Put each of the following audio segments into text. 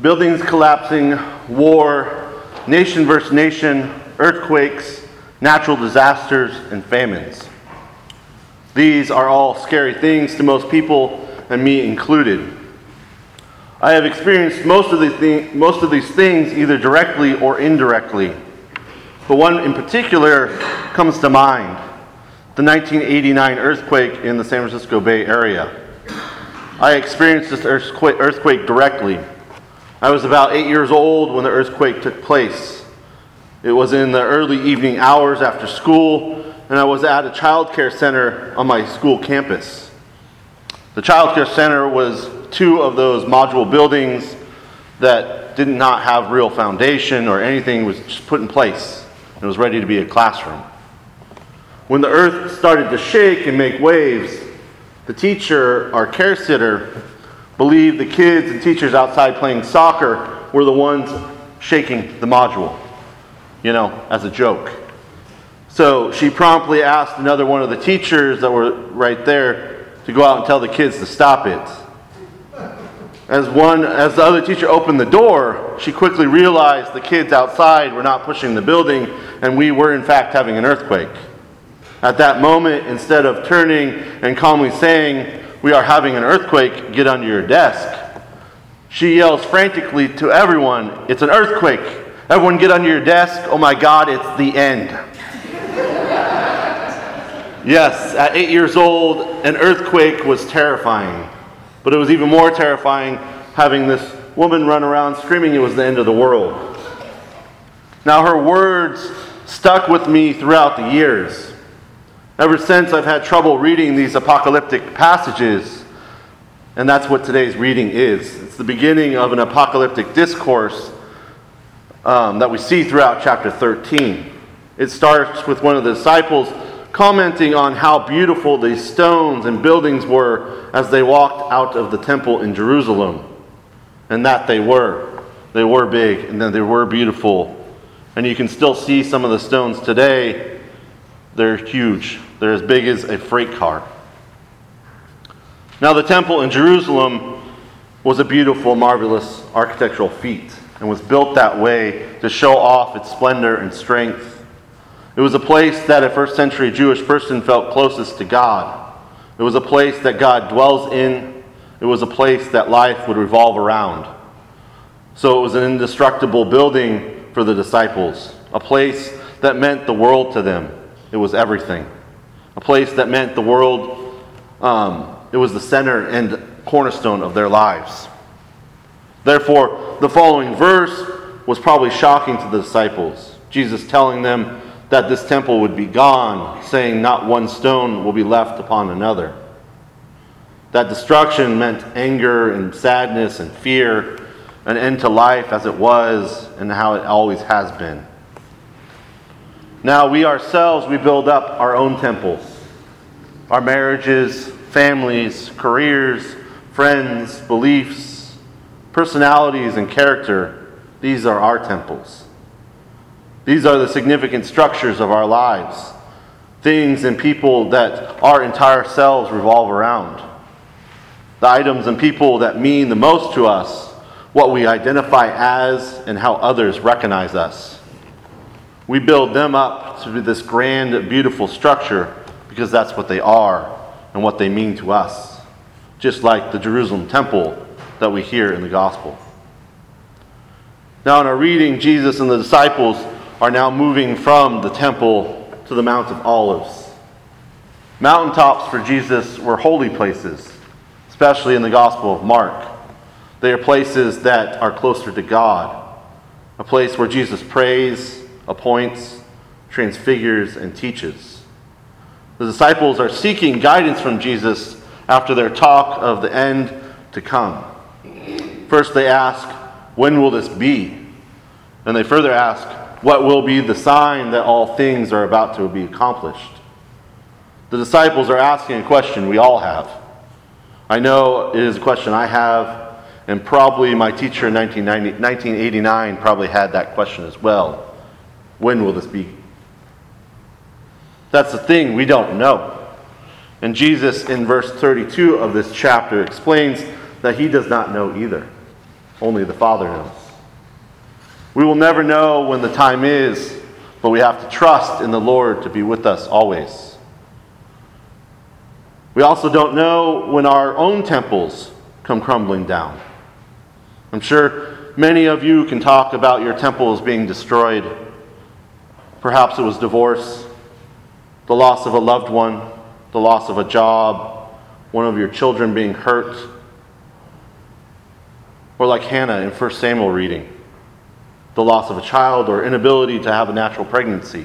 buildings collapsing, war, nation versus nation, earthquakes, natural disasters, and famines. These are all scary things to most people, and me included. I have experienced most of, these most of these things either directly or indirectly. But one in particular comes to mind the 1989 earthquake in the San Francisco Bay Area. I experienced this earthquake directly. I was about eight years old when the earthquake took place. It was in the early evening hours after school, and I was at a child care center on my school campus. The child care center was two of those module buildings that did not have real foundation or anything, it was just put in place. It was ready to be a classroom. When the earth started to shake and make waves, the teacher, our care sitter, believed the kids and teachers outside playing soccer were the ones shaking the module, you know, as a joke. So she promptly asked another one of the teachers that were right there to go out and tell the kids to stop it. As one as the other teacher opened the door, she quickly realized the kids outside were not pushing the building and we were in fact having an earthquake. At that moment, instead of turning and calmly saying, We are having an earthquake, get under your desk, she yells frantically to everyone, It's an earthquake. Everyone get under your desk. Oh my God, it's the end. yes, at eight years old, an earthquake was terrifying. But it was even more terrifying having this woman run around screaming it was the end of the world. Now, her words stuck with me throughout the years. Ever since I've had trouble reading these apocalyptic passages, and that's what today's reading is. It's the beginning of an apocalyptic discourse um, that we see throughout chapter 13. It starts with one of the disciples commenting on how beautiful these stones and buildings were as they walked out of the temple in Jerusalem. And that they were. They were big and that they were beautiful. And you can still see some of the stones today. They're huge, they're as big as a freight car. Now, the temple in Jerusalem was a beautiful, marvelous architectural feat and was built that way to show off its splendor and strength. It was a place that a first century Jewish person felt closest to God. It was a place that God dwells in. It was a place that life would revolve around. So it was an indestructible building for the disciples, a place that meant the world to them. It was everything. A place that meant the world, um, it was the center and cornerstone of their lives. Therefore, the following verse was probably shocking to the disciples. Jesus telling them that this temple would be gone, saying, Not one stone will be left upon another. That destruction meant anger and sadness and fear, an end to life as it was and how it always has been. Now, we ourselves, we build up our own temples, our marriages, families, careers, friends, beliefs, personalities, and character. These are our temples. These are the significant structures of our lives, things and people that our entire selves revolve around. The items and people that mean the most to us, what we identify as, and how others recognize us. We build them up to be this grand, beautiful structure because that's what they are and what they mean to us, just like the Jerusalem temple that we hear in the gospel. Now, in our reading, Jesus and the disciples are now moving from the temple to the Mount of Olives. Mountaintops for Jesus were holy places, especially in the Gospel of Mark. They are places that are closer to God, a place where Jesus prays, appoints, transfigures, and teaches. The disciples are seeking guidance from Jesus after their talk of the end to come. First, they ask, When will this be? And they further ask, What will be the sign that all things are about to be accomplished? The disciples are asking a question we all have. I know it is a question I have, and probably my teacher in 1989 probably had that question as well. When will this be? That's the thing, we don't know. And Jesus, in verse 32 of this chapter, explains that he does not know either. Only the Father knows. We will never know when the time is, but we have to trust in the Lord to be with us always. We also don't know when our own temples come crumbling down. I'm sure many of you can talk about your temples being destroyed. Perhaps it was divorce, the loss of a loved one, the loss of a job, one of your children being hurt. Or like Hannah in 1 Samuel reading, the loss of a child or inability to have a natural pregnancy.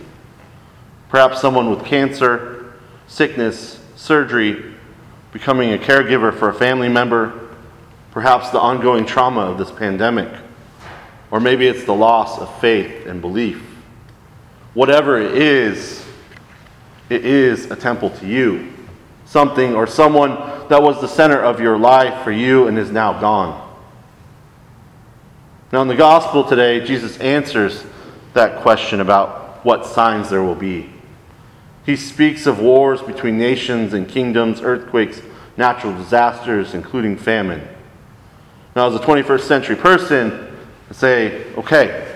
Perhaps someone with cancer, sickness, surgery, becoming a caregiver for a family member, perhaps the ongoing trauma of this pandemic, or maybe it's the loss of faith and belief. Whatever it is, it is a temple to you. Something or someone that was the center of your life for you and is now gone. Now, in the gospel today, Jesus answers that question about what signs there will be. He speaks of wars between nations and kingdoms, earthquakes, natural disasters, including famine. Now, as a 21st century person, I say, okay,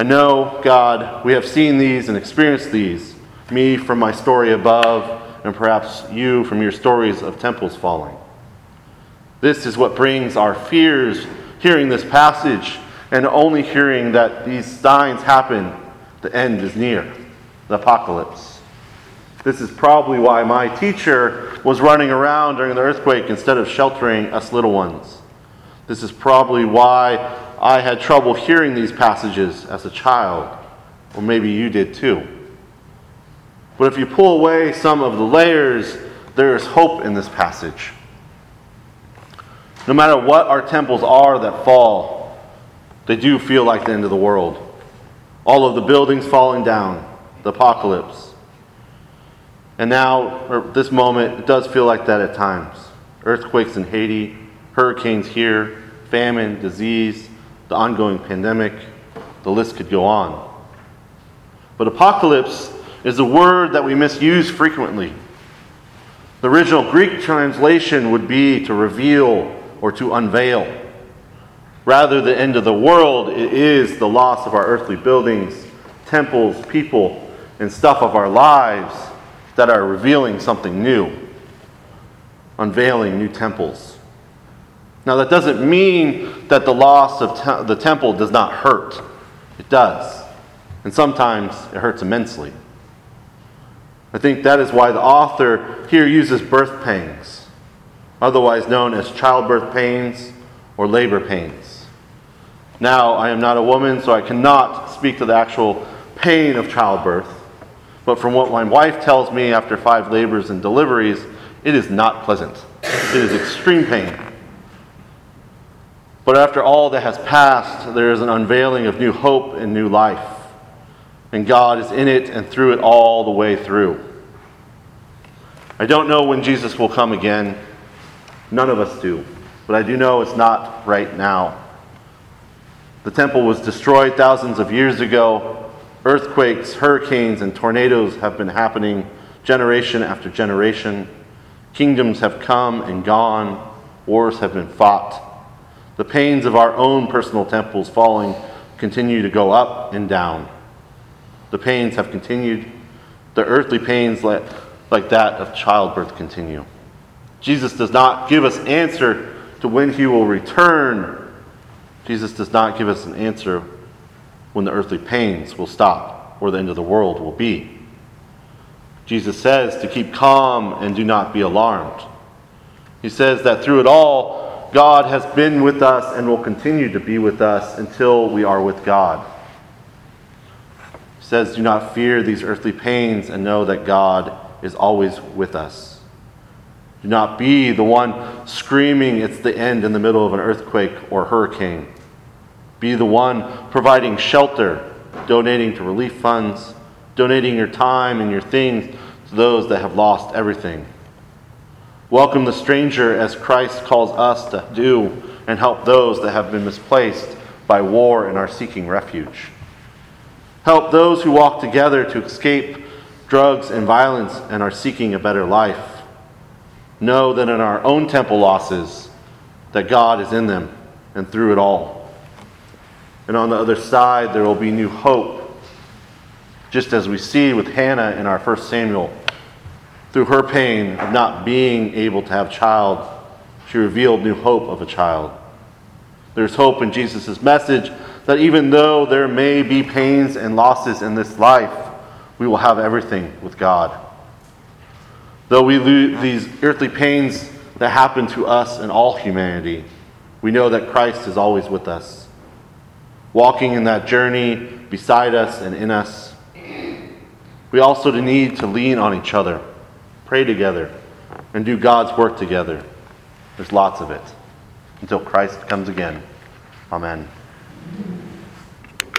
I know, God, we have seen these and experienced these me from my story above, and perhaps you from your stories of temples falling. This is what brings our fears hearing this passage and only hearing that these signs happen. The end is near, the apocalypse. This is probably why my teacher was running around during the earthquake instead of sheltering us little ones. This is probably why I had trouble hearing these passages as a child, or maybe you did too. But if you pull away some of the layers, there is hope in this passage. No matter what our temples are that fall, they do feel like the end of the world. All of the buildings falling down, the apocalypse. And now, or this moment, it does feel like that at times. Earthquakes in Haiti, hurricanes here, famine, disease, the ongoing pandemic, the list could go on. But apocalypse is a word that we misuse frequently. The original Greek translation would be to reveal or to unveil. Rather, the end of the world it is the loss of our earthly buildings, temples, people, and stuff of our lives that are revealing something new, unveiling new temples. Now, that doesn't mean that the loss of te- the temple does not hurt. It does. And sometimes it hurts immensely. I think that is why the author here uses birth pangs, otherwise known as childbirth pains or labor pains. Now, I am not a woman, so I cannot speak to the actual pain of childbirth, but from what my wife tells me after five labors and deliveries, it is not pleasant. It is extreme pain. But after all that has passed, there is an unveiling of new hope and new life and God is in it and through it all the way through. I don't know when Jesus will come again. None of us do. But I do know it's not right now. The temple was destroyed thousands of years ago. Earthquakes, hurricanes, and tornadoes have been happening generation after generation. Kingdoms have come and gone. Wars have been fought. The pains of our own personal temples falling continue to go up and down. The pains have continued. The earthly pains like, like that of childbirth continue. Jesus does not give us answer to when he will return. Jesus does not give us an answer when the earthly pains will stop or the end of the world will be. Jesus says to keep calm and do not be alarmed. He says that through it all, God has been with us and will continue to be with us until we are with God He says, Do not fear these earthly pains and know that God is always with us. Do not be the one screaming it's the end in the middle of an earthquake or hurricane. Be the one providing shelter, donating to relief funds, donating your time and your things to those that have lost everything. Welcome the stranger as Christ calls us to do and help those that have been misplaced by war and are seeking refuge. Help those who walk together to escape drugs and violence and are seeking a better life. Know that in our own temple losses, that God is in them and through it all. And on the other side, there will be new hope, just as we see with Hannah in our first Samuel. Through her pain of not being able to have child, she revealed new hope of a child. There's hope in Jesus' message that even though there may be pains and losses in this life, we will have everything with God. Though we lose these earthly pains that happen to us and all humanity, we know that Christ is always with us, walking in that journey beside us and in us. We also need to lean on each other, pray together, and do God's work together. There's lots of it. Until Christ comes again. Amen.